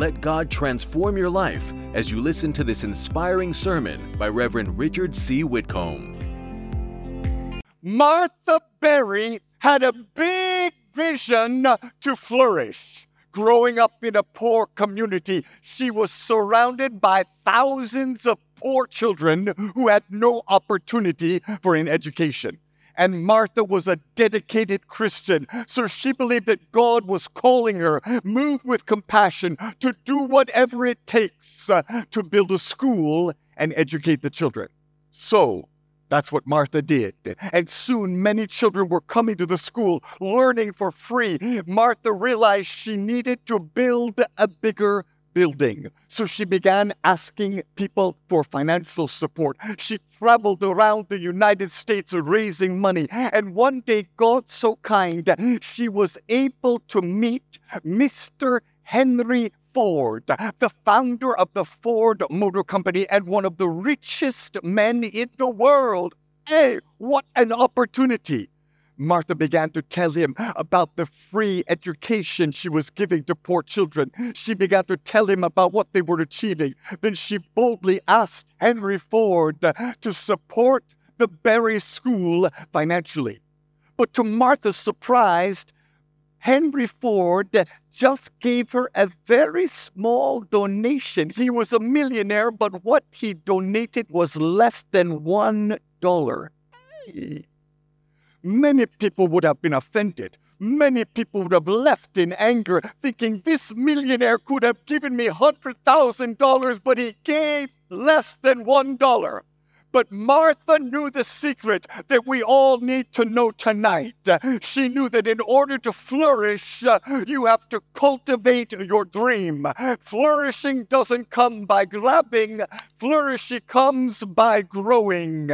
Let God transform your life as you listen to this inspiring sermon by Reverend Richard C. Whitcomb. Martha Berry had a big vision to flourish. Growing up in a poor community, she was surrounded by thousands of poor children who had no opportunity for an education. And Martha was a dedicated Christian, so she believed that God was calling her, moved with compassion, to do whatever it takes uh, to build a school and educate the children. So, that's what Martha did. And soon many children were coming to the school, learning for free. Martha realized she needed to build a bigger building. So she began asking people for financial support. She traveled around the United States raising money. And one day, God so kind, she was able to meet Mr. Henry Ford, the founder of the Ford Motor Company and one of the richest men in the world. Hey, what an opportunity! Martha began to tell him about the free education she was giving to poor children. She began to tell him about what they were achieving. Then she boldly asked Henry Ford to support the Berry School financially. But to Martha's surprise, Henry Ford just gave her a very small donation. He was a millionaire, but what he donated was less than one dollar. Many people would have been offended. Many people would have left in anger, thinking this millionaire could have given me $100,000, but he gave less than $1. But Martha knew the secret that we all need to know tonight. She knew that in order to flourish, you have to cultivate your dream. Flourishing doesn't come by grabbing, flourishing comes by growing.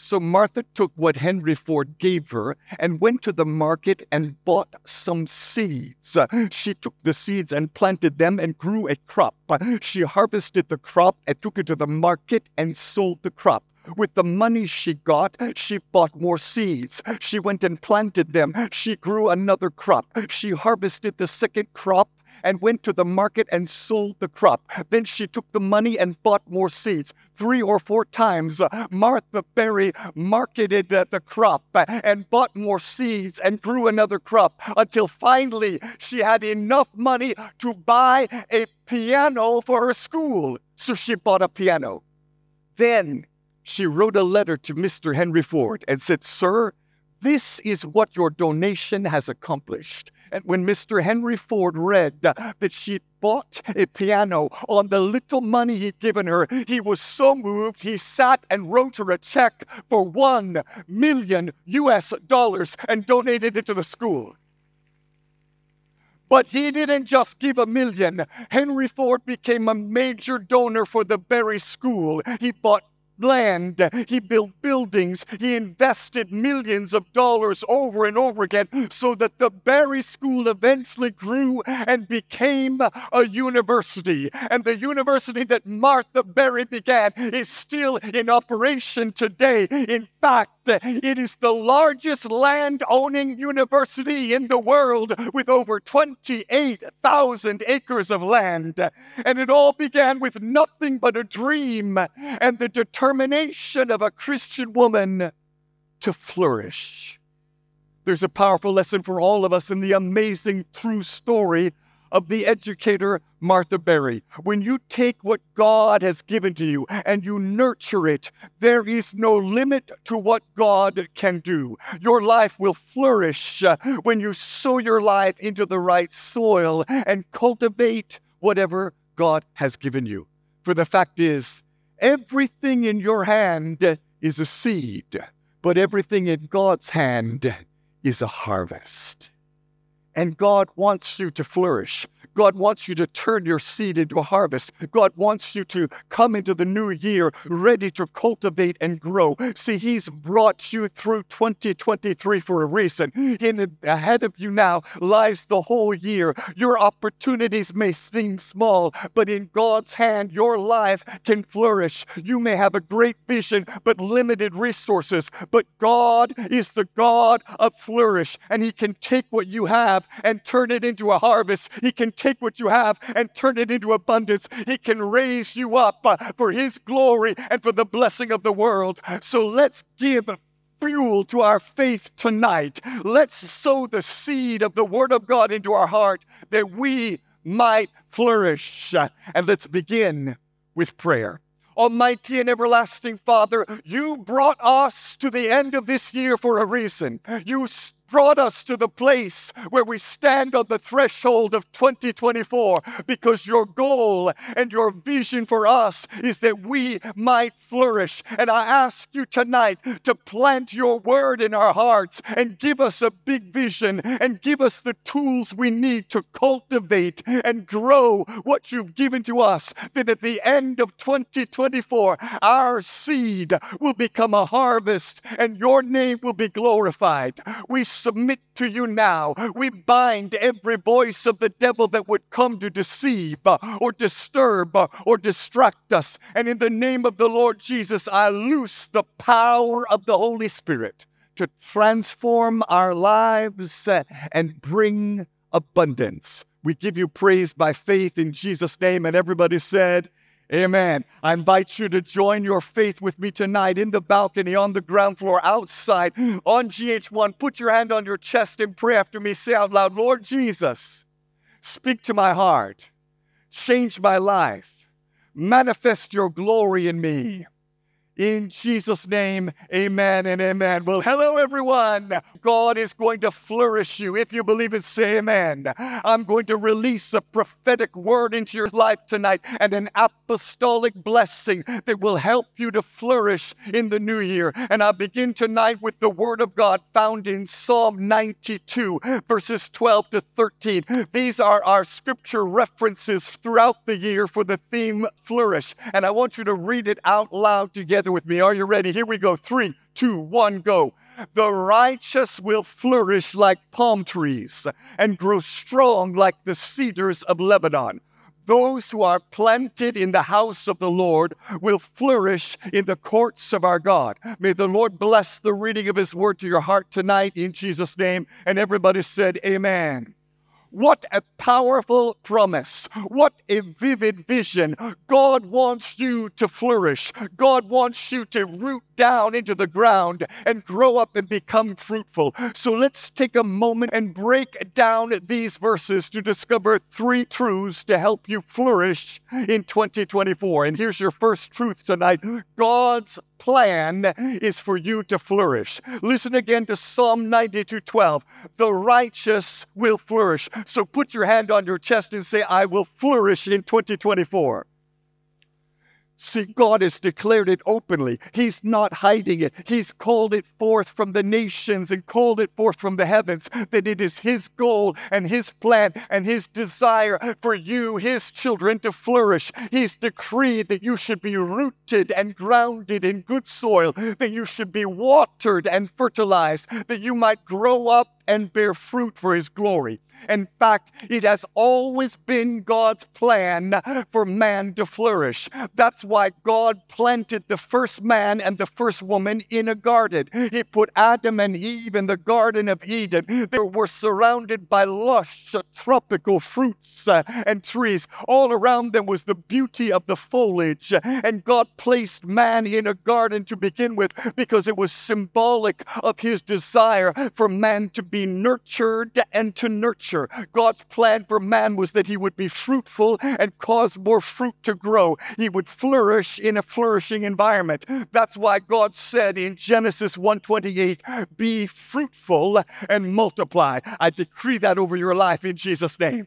So Martha took what Henry Ford gave her and went to the market and bought some seeds. She took the seeds and planted them and grew a crop. She harvested the crop and took it to the market and sold the crop. With the money she got, she bought more seeds. She went and planted them. She grew another crop. She harvested the second crop and went to the market and sold the crop. Then she took the money and bought more seeds. Three or four times, uh, Martha Berry marketed uh, the crop and bought more seeds and grew another crop until finally she had enough money to buy a piano for her school. So she bought a piano. Then she wrote a letter to Mr. Henry Ford and said, Sir, this is what your donation has accomplished. And when Mr. Henry Ford read uh, that she'd bought a piano on the little money he'd given her, he was so moved he sat and wrote her a check for one million US dollars and donated it to the school. But he didn't just give a million. Henry Ford became a major donor for the Berry School. He bought land. He built buildings. He invested millions of dollars over and over again so that the Berry School eventually grew and became a university. And the university that Martha Berry began is still in operation today. In fact, it is the largest land owning university in the world with over 28,000 acres of land. And it all began with nothing but a dream and the determination of a Christian woman to flourish. There's a powerful lesson for all of us in the amazing true story of the educator Martha Berry. When you take what God has given to you and you nurture it, there is no limit to what God can do. Your life will flourish uh, when you sow your life into the right soil and cultivate whatever God has given you. For the fact is, everything in your hand is a seed, but everything in God's hand is a harvest. And God wants you to flourish. God wants you to turn your seed into a harvest. God wants you to come into the new year ready to cultivate and grow. See, He's brought you through 2023 for a reason. In ahead of you now lies the whole year. Your opportunities may seem small, but in God's hand, your life can flourish. You may have a great vision, but limited resources. But God is the God of flourish, and He can take what you have and turn it into a harvest. He can take what you have and turn it into abundance. He can raise you up uh, for His glory and for the blessing of the world. So let's give fuel to our faith tonight. Let's sow the seed of the Word of God into our heart that we might flourish. And let's begin with prayer. Almighty and everlasting Father, you brought us to the end of this year for a reason. You brought us to the place where we stand on the threshold of 2024 because your goal and your vision for us is that we might flourish. And I ask you tonight to plant your word in our hearts and give us a big vision and give us the tools we need to cultivate and grow what you've given to us. That at the end of 2024, our seed will become a harvest and your name will be glorified. We submit to you now. We bind every voice of the devil that would come to deceive uh, or disturb uh, or distract us. And in the name of the Lord Jesus, I loose the power of the Holy Spirit to transform our lives uh, and bring abundance. We give you praise by faith in Jesus' name. And everybody said, Amen. I invite you to join your faith with me tonight in the balcony, on the ground floor, outside, on GH1. Put your hand on your chest and pray after me. Say out loud, Lord Jesus, speak to my heart, change my life, manifest your glory in me. In Jesus' name, amen and amen. Well, hello, everyone. God is going to flourish you. If you believe it, say amen. I'm going to release a prophetic word into your life tonight and an apostolic blessing that will help you to flourish in the new year. And I begin tonight with the word of God found in Psalm 92, verses 12 to 13. These are our scripture references throughout the year for the theme flourish. And I want you to read it out loud together together with me. Are you ready? Here we go. Three, two, one, go. The righteous will flourish like palm trees and grow strong like the cedars of Lebanon. Those who are planted in the house of the Lord will flourish in the courts of our God. May the Lord bless the reading of his word to your heart tonight in Jesus' name. And everybody said, Amen. What a powerful promise. What a vivid vision. God wants you to flourish. God wants you to root down into the ground and grow up and become fruitful. So let's take a moment and break down these verses to discover three truths to help you flourish in 2024. And here's your first truth tonight God's plan is for you to flourish. Listen again to Psalm 92 12. The righteous will flourish. So put your hand on your chest and say, I will flourish in 2024. See, God has declared it openly. He's not hiding it. He's called it forth from the nations and called it forth from the heavens that it is His goal and His plan and His desire for you, His children, to flourish. He's decreed that you should be rooted and grounded in good soil, that you should be watered and fertilized, that you might grow up and bear fruit for his glory. In fact, it has always been God's plan for man to flourish. That's why God planted the first man and the first woman in a garden. He put Adam and Eve in the Garden of Eden. They were surrounded by lush tropical fruits uh, and trees. All around them was the beauty of the foliage. And God placed man in a garden to begin with because it was symbolic of his desire for man to be be nurtured and to nurture. God's plan for man was that he would be fruitful and cause more fruit to grow. He would flourish in a flourishing environment. That's why God said in Genesis 1:28, "Be fruitful and multiply." I decree that over your life in Jesus name.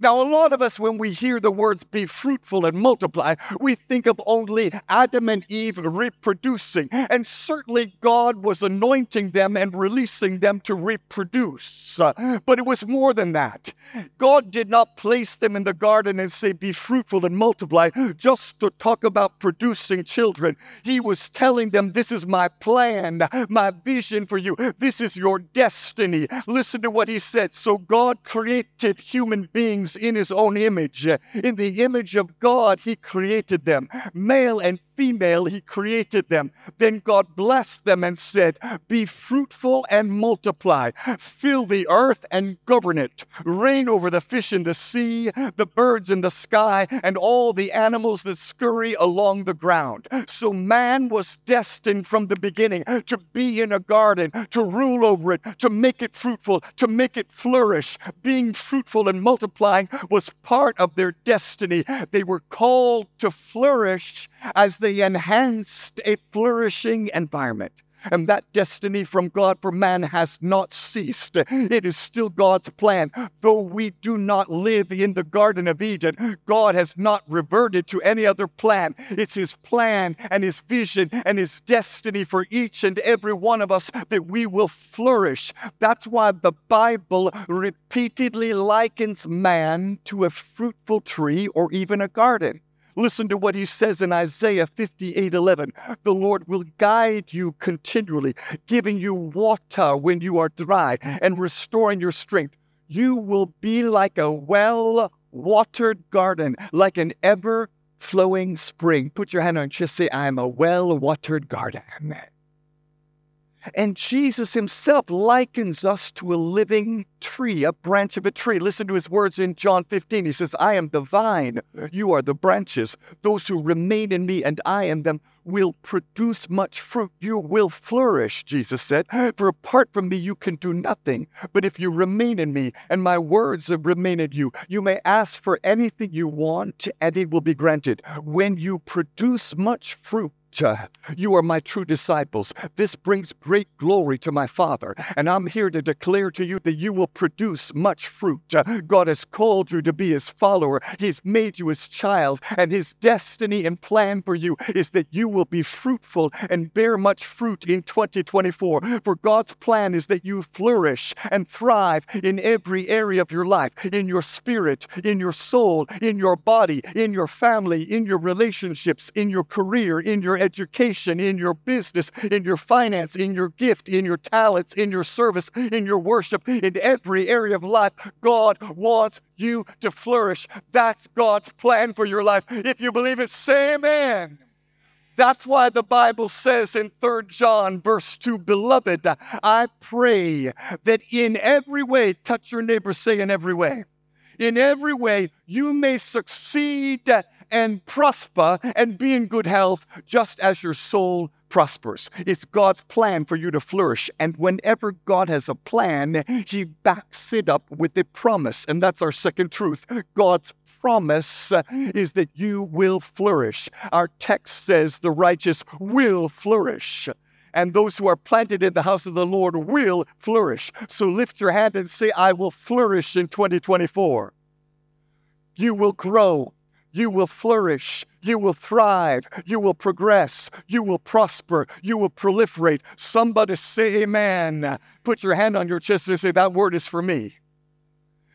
Now, a lot of us, when we hear the words be fruitful and multiply, we think of only Adam and Eve reproducing. And certainly God was anointing them and releasing them to reproduce. But it was more than that. God did not place them in the garden and say, be fruitful and multiply, just to talk about producing children. He was telling them, this is my plan, my vision for you. This is your destiny. Listen to what he said. So God created human beings in his own image. In the image of God, he created them. Male and female, he created them. Then God blessed them and said, Be fruitful and multiply, fill the earth and govern it, reign over the fish in the sea, the birds in the sky, and all the animals that scurry along the ground. So man was destined from the beginning to be in a garden, to rule over it, to make it fruitful, to make it flourish. Being fruitful and multiplying was part of their destiny. They were called to flourish as they enhanced a flourishing environment. And that destiny from God for man has not ceased. It is still God's plan. Though we do not live in the Garden of Eden, God has not reverted to any other plan. It's His plan and His vision and His destiny for each and every one of us that we will flourish. That's why the Bible repeatedly likens man to a fruitful tree or even a garden. Listen to what he says in Isaiah 58 11. The Lord will guide you continually, giving you water when you are dry and restoring your strength. You will be like a well watered garden, like an ever flowing spring. Put your hand on your chest, say, I am a well watered garden. And Jesus himself likens us to a living tree, a branch of a tree. Listen to his words in John 15. He says, I am the vine, you are the branches. Those who remain in me and I in them will produce much fruit. You will flourish, Jesus said. For apart from me, you can do nothing. But if you remain in me and my words remain in you, you may ask for anything you want and it will be granted. When you produce much fruit, you are my true disciples. This brings great glory to my Father. And I'm here to declare to you that you will produce much fruit. God has called you to be his follower, he's made you his child, and his destiny and plan for you is that you will be fruitful and bear much fruit in 2024. For God's plan is that you flourish and thrive in every area of your life in your spirit, in your soul, in your body, in your family, in your relationships, in your career, in your education, in your business, in your finance, in your gift, in your talents, in your service, in your worship, in every area of life. God wants you to flourish. That's God's plan for your life. If you believe it, say amen. That's why the Bible says in 3 John, verse 2, Beloved, I pray that in every way, touch your neighbor, say in every way, in every way, you may succeed and prosper and be in good health, just as your soul prospers. It's God's plan for you to flourish. And whenever God has a plan, He backs it up with a promise. And that's our second truth. God's promise is that you will flourish. Our text says the righteous will flourish and those who are planted in the house of the Lord will flourish. So lift your hand and say, I will flourish in 2024. You will grow you will flourish, you will thrive, you will progress, you will prosper, you will proliferate. Somebody say amen. Put your hand on your chest and say, That word is for me.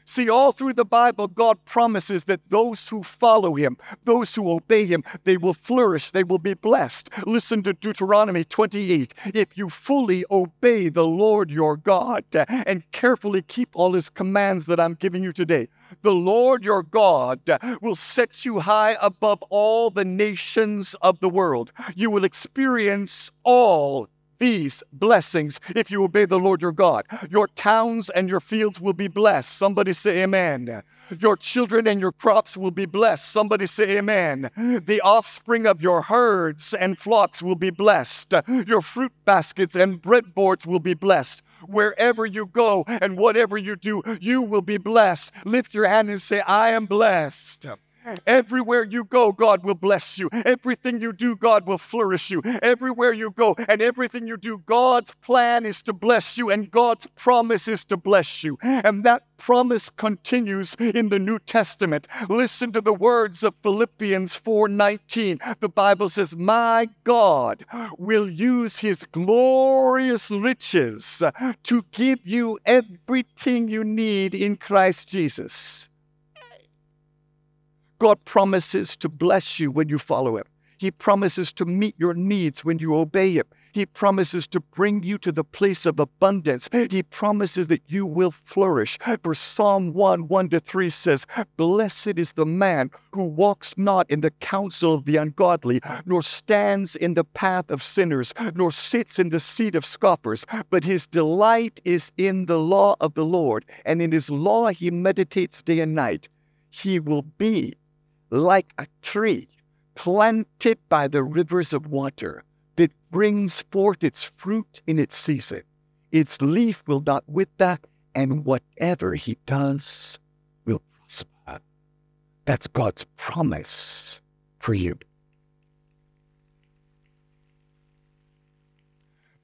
See, all through the Bible, God promises that those who follow Him, those who obey Him, they will flourish, they will be blessed. Listen to Deuteronomy 28. If you fully obey the Lord your God uh, and carefully keep all His commands that I'm giving you today, the Lord your God uh, will set you high above all the nations of the world. You will experience all these blessings if you obey the Lord your God. Your towns and your fields will be blessed. Somebody say amen. Your children and your crops will be blessed. Somebody say amen. The offspring of your herds and flocks will be blessed. Your fruit baskets and breadboards will be blessed. Wherever you go and whatever you do, you will be blessed. Lift your hand and say, I am blessed. Everywhere you go, God will bless you. Everything you do, God will flourish you. Everywhere you go and everything you do, God's plan is to bless you and God's promise is to bless you. And that promise continues in the New Testament. Listen to the words of Philippians 4:19. The Bible says, "My God will use his glorious riches to give you everything you need in Christ Jesus." God promises to bless you when you follow Him. He promises to meet your needs when you obey Him. He promises to bring you to the place of abundance. He promises that you will flourish. For Psalm 1 1 to 3 says, Blessed is the man who walks not in the counsel of the ungodly, nor stands in the path of sinners, nor sits in the seat of scoffers, but his delight is in the law of the Lord, and in his law he meditates day and night. He will be like a tree planted by the rivers of water that brings forth its fruit in its season. Its leaf will not wither, and whatever he does will prosper. That's God's promise for you.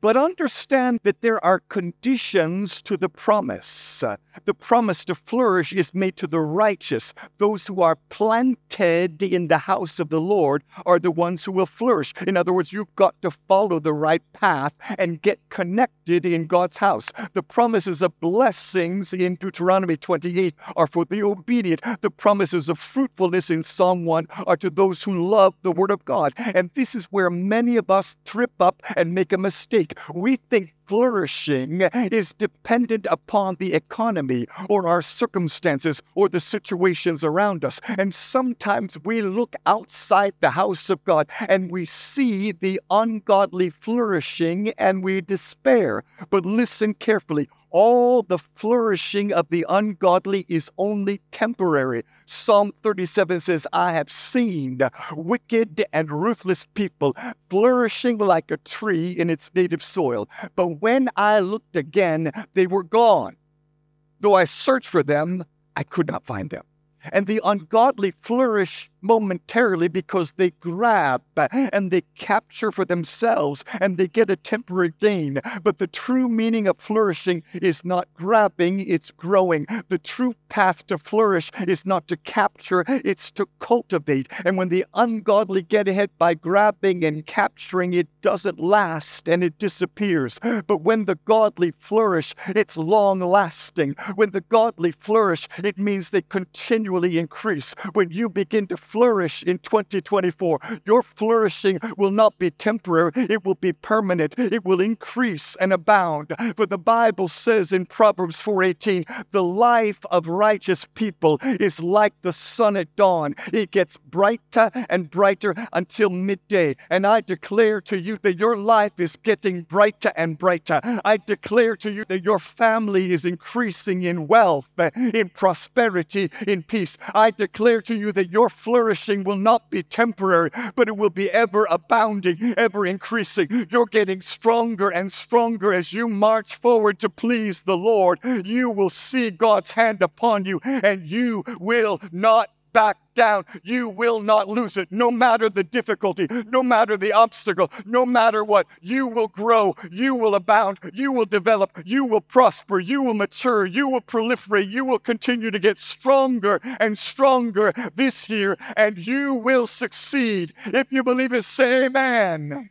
But understand that there are conditions to the promise. The promise to flourish is made to the righteous. Those who are planted in the house of the Lord are the ones who will flourish. In other words, you've got to follow the right path and get connected in God's house. The promises of blessings in Deuteronomy 28 are for the obedient. The promises of fruitfulness in Psalm 1 are to those who love the Word of God. And this is where many of us trip up and make a mistake we think flourishing is dependent upon the economy or our circumstances or the situations around us. And sometimes we look outside the house of God and we see the ungodly flourishing and we despair. But listen carefully all the flourishing of the ungodly is only temporary. Psalm 37 says, I have seen wicked and ruthless people flourishing like a tree in its native soil. But when I looked again, they were gone. Though I searched for them, I could not find them. And the ungodly flourish momentarily because they grab and they capture for themselves and they get a temporary gain. But the true meaning of flourishing is not grabbing, it's growing. The true path to flourish is not to capture, it's to cultivate. And when the ungodly get ahead by grabbing and capturing, it doesn't last and it disappears. But when the godly flourish, it's long lasting. When the godly flourish, it means they continually increase. When you begin to flourish in 2024. Your flourishing will not be temporary, it will be permanent. It will increase and abound. For the Bible says in Proverbs 4:18, the life of righteous people is like the sun at dawn. It gets brighter and brighter until midday. And I declare to you that your life is getting brighter and brighter. I declare to you that your family is increasing in wealth, in prosperity, in peace. I declare to you that your flourishing flourishing will not be temporary, but it will be ever abounding, ever increasing. You're getting stronger and stronger as you march forward to please the Lord. You will see God's hand upon you, and you will not back down. You will not lose it, no matter the difficulty, no matter the obstacle, no matter what. You will grow, you will abound, you will develop, you will prosper, you will mature, you will proliferate, you will continue to get stronger and stronger this year, and you will succeed. If you believe it, say amen.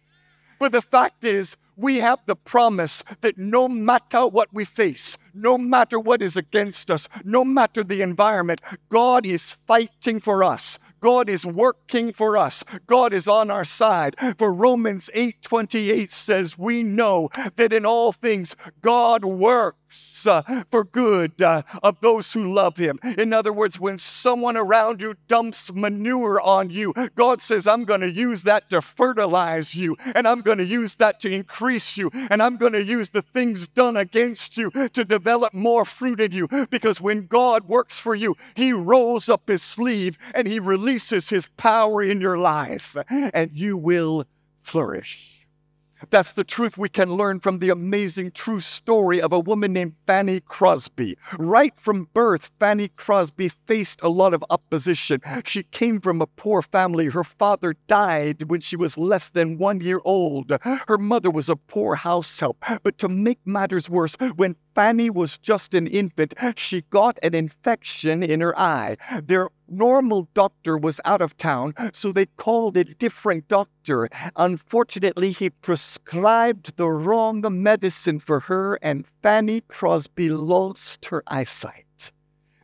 For the fact is, we have the promise that no matter what we face, no matter what is against us, no matter the environment, God is fighting for us. God is working for us. God is on our side. For Romans 8:28 says, "We know that in all things God works uh, for good uh, of those who love him." In other words, when someone around you dumps manure on you, God says, "I'm going to use that to fertilize you, and I'm going to use that to increase you, and I'm going to use the things done against you to develop more fruit in you because when God works for you, he rolls up his sleeve and he releases releases His power in your life, and you will flourish. That's the truth we can learn from the amazing true story of a woman named Fanny Crosby. Right from birth, Fanny Crosby faced a lot of opposition. She came from a poor family. Her father died when she was less than one year old. Her mother was a poor house help. But to make matters worse, when Fanny was just an infant, she got an infection in her eye. Their normal doctor was out of town, so they called a different doctor. Unfortunately, he prescribed the wrong medicine for her, and Fanny Crosby lost her eyesight.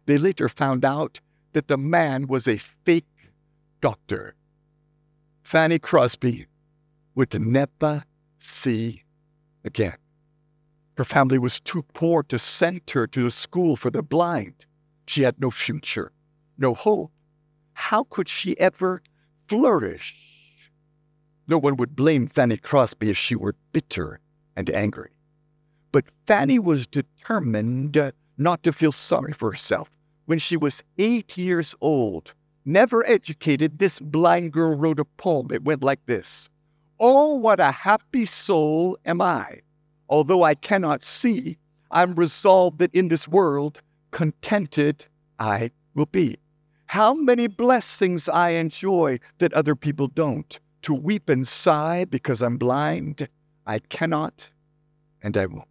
They later found out that the man was a fake doctor. Fanny Crosby would never see again. Her family was too poor to send her to the school for the blind. She had no future, no hope. How could she ever flourish? No one would blame Fanny Crosby if she were bitter and angry. But Fanny was determined not to feel sorry for herself. When she was eight years old, never educated, this blind girl wrote a poem. It went like this Oh, what a happy soul am I! Although I cannot see, I'm resolved that in this world, contented I will be. How many blessings I enjoy that other people don't. To weep and sigh because I'm blind, I cannot and I won't.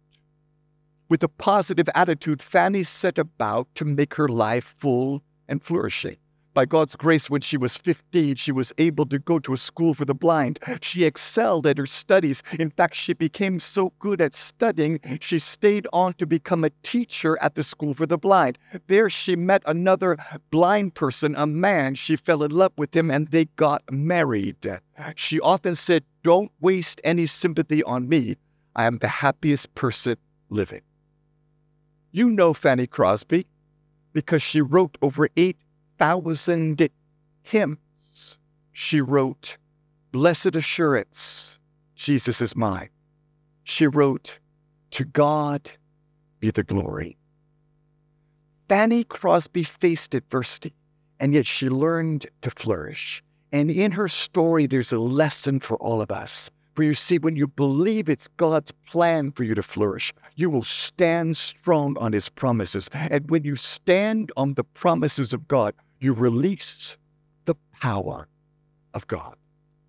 With a positive attitude, Fanny set about to make her life full and flourishing. By God's grace, when she was 15, she was able to go to a school for the blind. She excelled at her studies. In fact, she became so good at studying, she stayed on to become a teacher at the school for the blind. There, she met another blind person, a man. She fell in love with him and they got married. She often said, Don't waste any sympathy on me. I am the happiest person living. You know Fanny Crosby because she wrote over eight thousand hymns. She wrote, Blessed Assurance, Jesus is mine. She wrote, To God be the glory. Fanny Crosby faced adversity, and yet she learned to flourish. And in her story, there's a lesson for all of us. For you see, when you believe it's God's plan for you to flourish, you will stand strong on His promises. And when you stand on the promises of God, you release the power of God.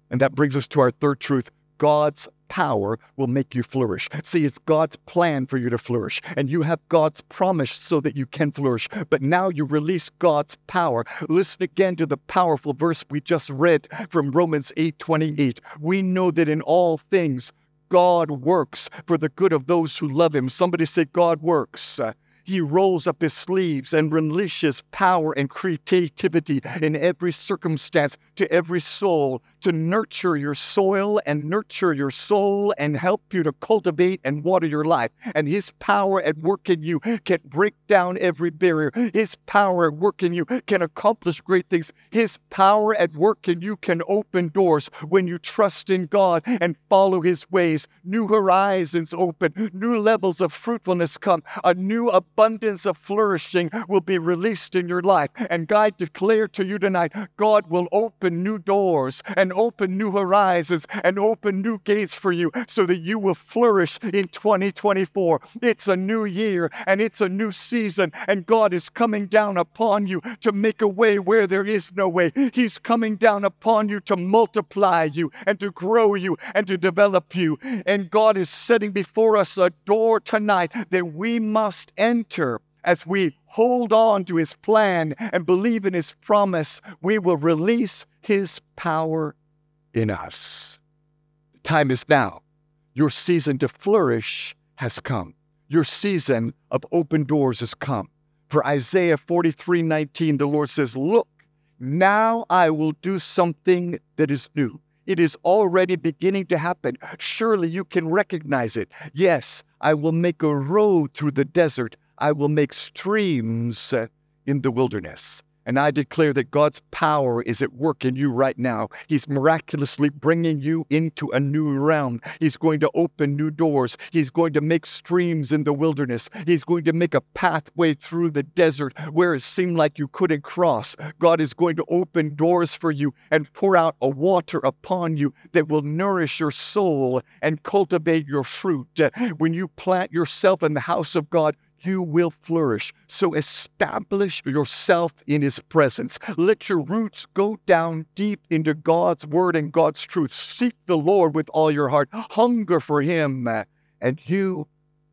And that brings us to our third truth God's power will make you flourish. See, it's God's plan for you to flourish, and you have God's promise so that you can flourish. But now you release God's power. Listen again to the powerful verse we just read from Romans 8:28. We know that in all things God works for the good of those who love him. Somebody say God works. He rolls up his sleeves and releases power and creativity in every circumstance to every soul to nurture your soil and nurture your soul and help you to cultivate and water your life. And his power at work in you can break down every barrier. His power at work in you can accomplish great things. His power at work in you can open doors when you trust in God and follow his ways. New horizons open, new levels of fruitfulness come, a new abundance of flourishing will be released in your life. And God declare to you tonight, God will open new doors and open new horizons and open new gates for you so that you will flourish in 2024. It's a new year and it's a new season, and God is coming down upon you to make a way where there is no way. He's coming down upon you to multiply you and to grow you and to develop you. And God is setting before us a door tonight that we must enter as we hold on to his plan and believe in his promise, we will release his power in us. The time is now. Your season to flourish has come. Your season of open doors has come. For Isaiah 43 19, the Lord says, Look, now I will do something that is new. It is already beginning to happen. Surely you can recognize it. Yes, I will make a road through the desert. I will make streams uh, in the wilderness. And I declare that God's power is at work in you right now. He's miraculously bringing you into a new realm. He's going to open new doors. He's going to make streams in the wilderness. He's going to make a pathway through the desert where it seemed like you couldn't cross. God is going to open doors for you and pour out a water upon you that will nourish your soul and cultivate your fruit. When you plant yourself in the house of God, you will flourish. So establish yourself in His presence. Let your roots go down deep into God's word and God's truth. Seek the Lord with all your heart. Hunger for Him, and you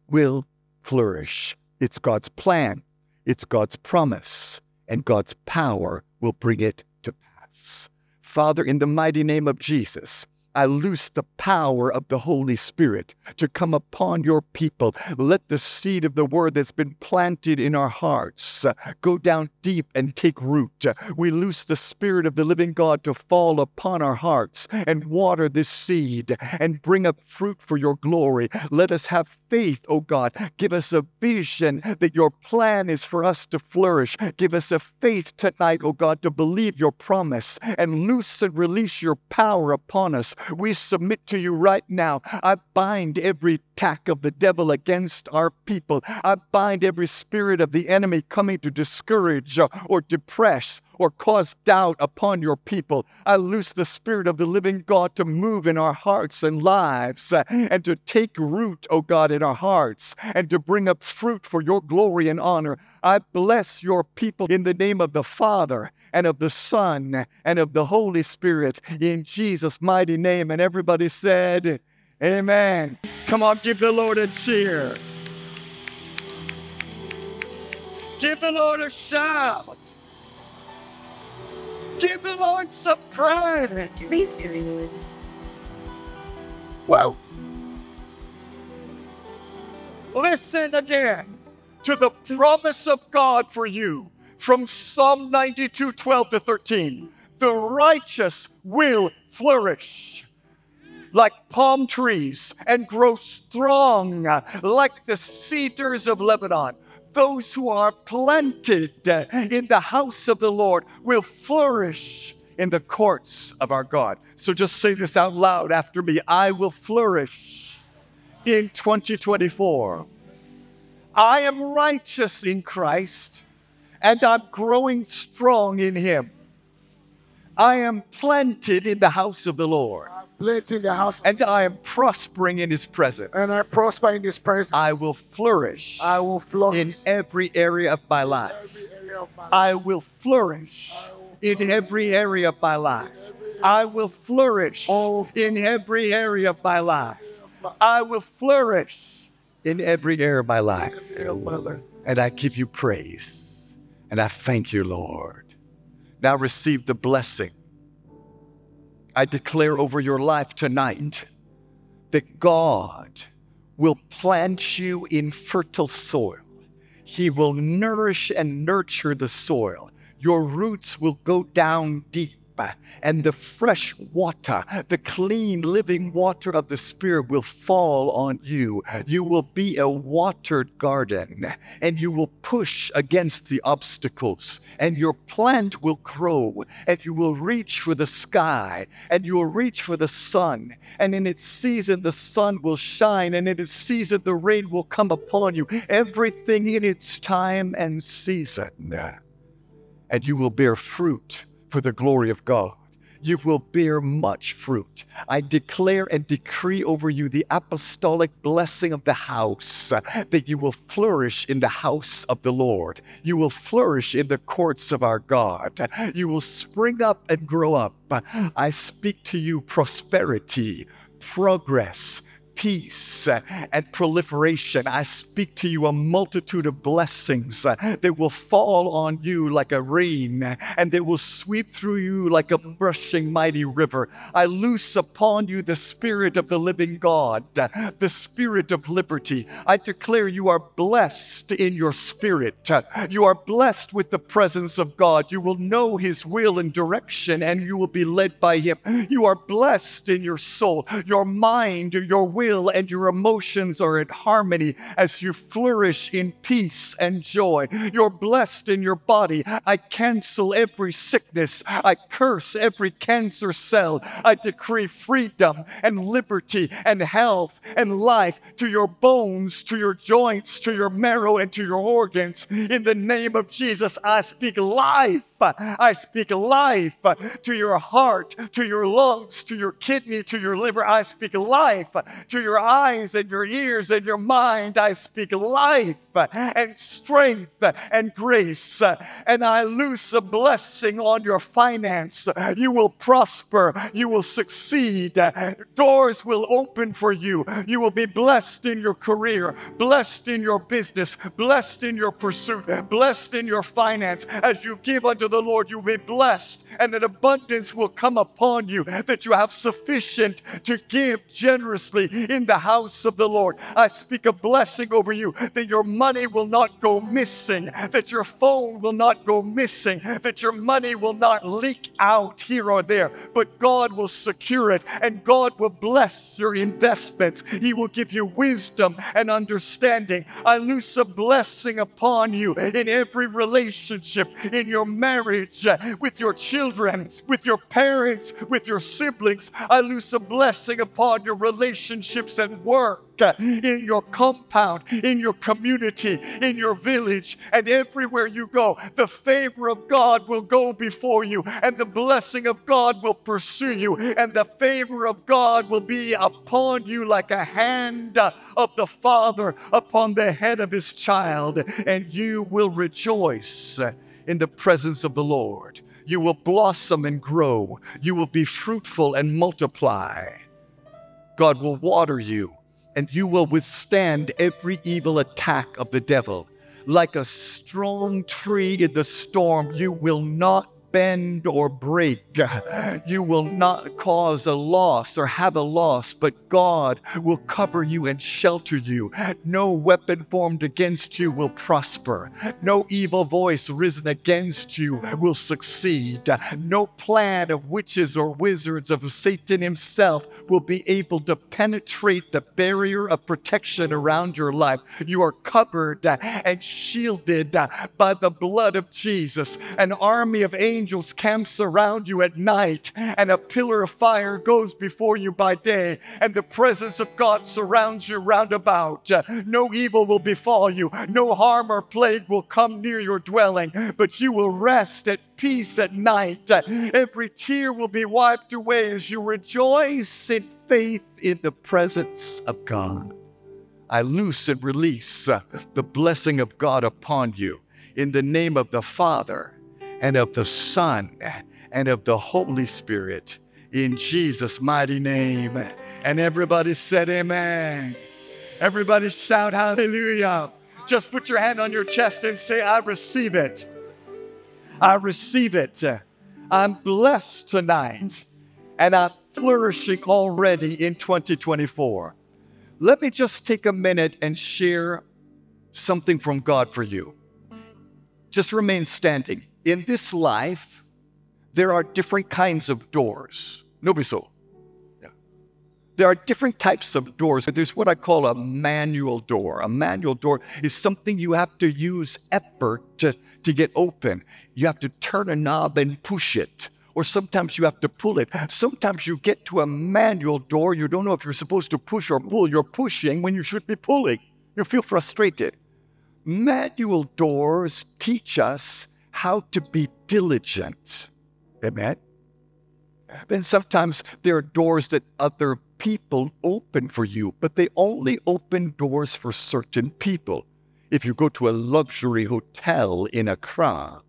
will flourish. It's God's plan, it's God's promise, and God's power will bring it to pass. Father, in the mighty name of Jesus, I loose the power of the Holy Spirit to come upon your people. Let the seed of the word that's been planted in our hearts uh, go down deep and take root. We loose the Spirit of the living God to fall upon our hearts and water this seed and bring up fruit for your glory. Let us have faith, O God. Give us a vision that your plan is for us to flourish. Give us a faith tonight, O God, to believe your promise and loose and release your power upon us. We submit to you right now. I bind every attack of the devil against our people. I bind every spirit of the enemy coming to discourage or depress or cause doubt upon your people. I loose the Spirit of the living God to move in our hearts and lives uh, and to take root, O God, in our hearts and to bring up fruit for your glory and honor. I bless your people in the name of the Father and of the Son and of the Holy Spirit in Jesus' mighty name. And everybody said, Amen. Come on, give the Lord a cheer. Give the Lord a shout. Give the Lord some praise. Wow. Listen again to the promise of God for you from Psalm 92 12 to 13. The righteous will flourish like palm trees and grow strong like the cedars of Lebanon those who are planted in the house of the Lord will flourish in the courts of our God. So just say this out loud after me I will flourish in 2024. I am righteous in Christ and I'm growing strong in Him. I am planted in the house of the Lord. In the house. And I am prospering in his presence. And I prosper in his presence. I will flourish. I will flourish in every area of my life. I will flourish in every area of my life. I will flourish in every area of my life. I will flourish in every area of my life. And I give you praise. And I thank you, Lord. Now receive the blessing. I declare over your life tonight that God will plant you in fertile soil. He will nourish and nurture the soil. Your roots will go down deep and the fresh water, the clean living water of the Spirit will fall on you. You will be a watered garden and you will push against the obstacles and your plant will grow and you will reach for the sky and you will reach for the sun. And in its season, the sun will shine and in its season, the rain will come upon you. Everything in its time and season. And you will bear fruit for the glory of God. You will bear much fruit. I declare and decree over you the apostolic blessing of the house, that you will flourish in the house of the Lord. You will flourish in the courts of our God. You will spring up and grow up. I speak to you prosperity, progress, peace and proliferation. I speak to you a multitude of blessings that will fall on you like a rain and they will sweep through you like a rushing mighty river. I loose upon you the Spirit of the living God, the Spirit of liberty. I declare you are blessed in your spirit. You are blessed with the presence of God. You will know His will and direction and you will be led by Him. You are blessed in your soul, your mind, your will will and your emotions are in harmony as you flourish in peace and joy. You're blessed in your body. I cancel every sickness. I curse every cancer cell. I decree freedom and liberty and health and life to your bones, to your joints, to your marrow, and to your organs. In the name of Jesus, I speak life I speak life to your heart, to your lungs, to your kidney, to your liver. I speak life to your eyes and your ears and your mind. I speak life and strength and grace. And I loose a blessing on your finance. You will prosper. You will succeed. Doors will open for you. You will be blessed in your career, blessed in your business, blessed in your pursuit, blessed in your finance as you give unto of the Lord, you'll be blessed, and an abundance will come upon you, that you have sufficient to give generously in the house of the Lord. I speak a blessing over you that your money will not go missing, that your phone will not go missing, that your money will not leak out here or there, but God will secure it and God will bless your investments. He will give you wisdom and understanding. I loose a blessing upon you in every relationship, in your marriage, Uh, with your children, with your parents, with your siblings. I loose a blessing upon your relationships and work uh, in your compound, in your community, in your village, and everywhere you go. The favor of God will go before you, and the blessing of God will pursue you, and the favor of God will be upon you like a hand uh, of the Father upon the head of his child, and you will rejoice in the presence of the Lord. You will blossom and grow. You will be fruitful and multiply. God will water you and you will withstand every evil attack of the devil. Like a strong tree in the storm, you will not bend or break. You will not cause a loss or have a loss, but God will cover you and shelter you. No weapon formed against you will prosper. No evil voice risen against you will succeed. No plan of witches or wizards of Satan himself will be able to penetrate the barrier of protection around your life. You are covered and shielded by the blood of Jesus. An army of angels angels camps around you at night, and a pillar of fire goes before you by day, and the presence of God surrounds you round about. No evil will befall you, no harm or plague will come near your dwelling, but you will rest at peace at night. Every tear will be wiped away as you rejoice in faith in the presence of God. I loose and release the blessing of God upon you in the name of the Father and of the Son and of the Holy Spirit in Jesus' mighty name. And everybody said, Amen. Everybody shout hallelujah. Just put your hand on your chest and say, I receive it. I receive it. I'm blessed tonight and I'm flourishing already in 2024. Let me just take a minute and share something from God for you. Just remain standing in this life, there are different kinds of doors. Nobody so. Yeah. There are different types of doors. There's what I call a manual door. A manual door is something you have to use effort to, to get open. You have to turn a knob and push it. Or sometimes you have to pull it. Sometimes you get to a manual door, you don't know if you're supposed to push or pull. You're pushing when you should be pulling. You feel frustrated. Manual doors teach us how to be diligent. Amen. And sometimes there are doors that other people open for you, but they only open doors for certain people. If you go to a luxury hotel in Accra,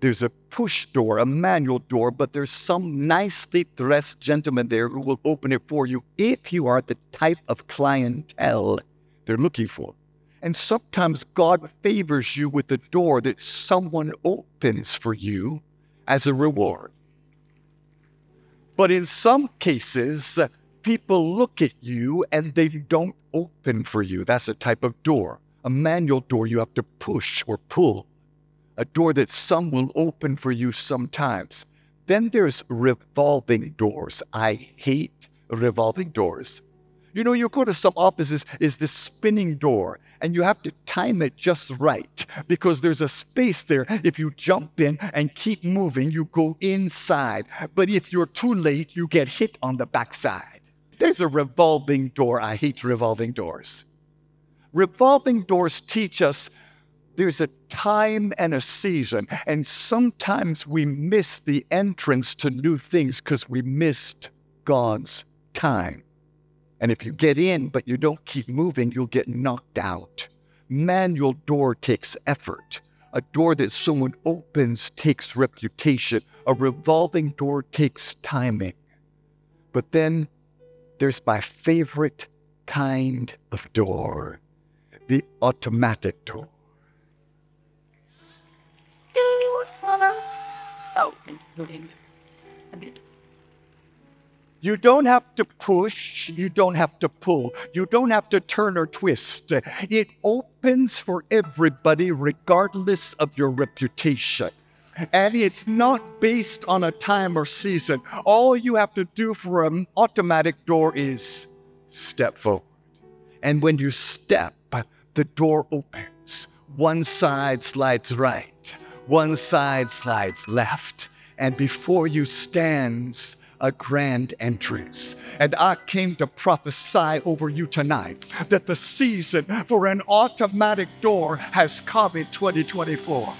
there's a push door, a manual door, but there's some nicely dressed gentleman there who will open it for you if you are the type of clientele they're looking for. And sometimes God favors you with a door that someone opens for you as a reward. But in some cases, uh, people look at you and they don't open for you. That's a type of door. A manual door you have to push or pull. A door that some will open for you sometimes. Then there's revolving doors. I hate revolving doors. You know, you go to some offices, is this spinning door, and you have to time it just right because there's a space there. If you jump in and keep moving, you go inside. But if you're too late, you get hit on the backside. There's a revolving door. I hate revolving doors. Revolving doors teach us there's a time and a season, and sometimes we miss the entrance to new things because we missed God's time. And if you get in but you don't keep moving, you'll get knocked out. Manual door takes effort. A door that someone opens takes reputation. A revolving door takes timing. But then there's my favorite kind of door the automatic door. You don't have to push, you don't have to pull, you don't have to turn or twist. It opens for everybody, regardless of your reputation. And it's not based on a time or season. All you have to do for an automatic door is step forward. And when you step, the door opens. One side slides right, one side slides left, and before you stands a grand entrance. And I came to prophesy over you tonight that the season for an automatic door has come in 2024.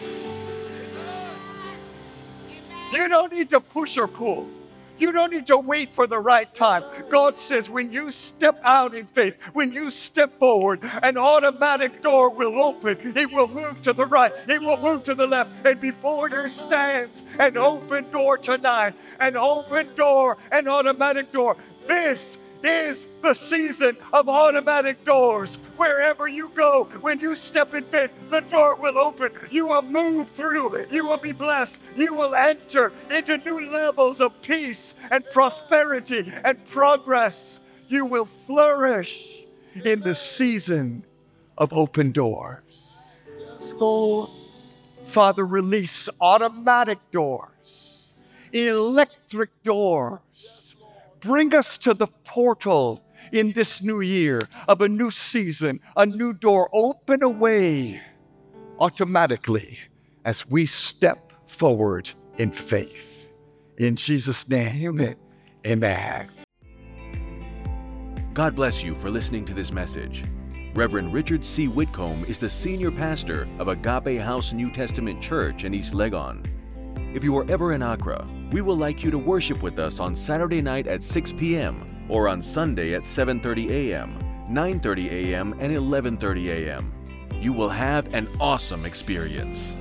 You don't need to push or pull. You don't need to wait for the right time. God says when you step out in faith, when you step forward, an automatic door will open. It will move to the right, it will move to the left. And before you stands an open door tonight, an open door, an automatic door. This is the season of automatic doors. Wherever you go, when you step in faith, the door will open. You will move through. You will be blessed. You will enter into new levels of peace and prosperity and progress. You will flourish in the season of open doors. School. Father, release automatic doors, electric doors. Bring us to the portal in this new year of a new season, a new door. Open a way automatically as we step forward in faith. In Jesus' name, amen. God bless you for listening to this message. Reverend Richard C. Whitcomb is the senior pastor of Agape House New Testament Church in East Legon. If you are ever in Accra, we would like you to worship with us on Saturday night at 6 p.m. or on Sunday at 7:30 a.m., 9:30 a.m., and 11:30 a.m. You will have an awesome experience.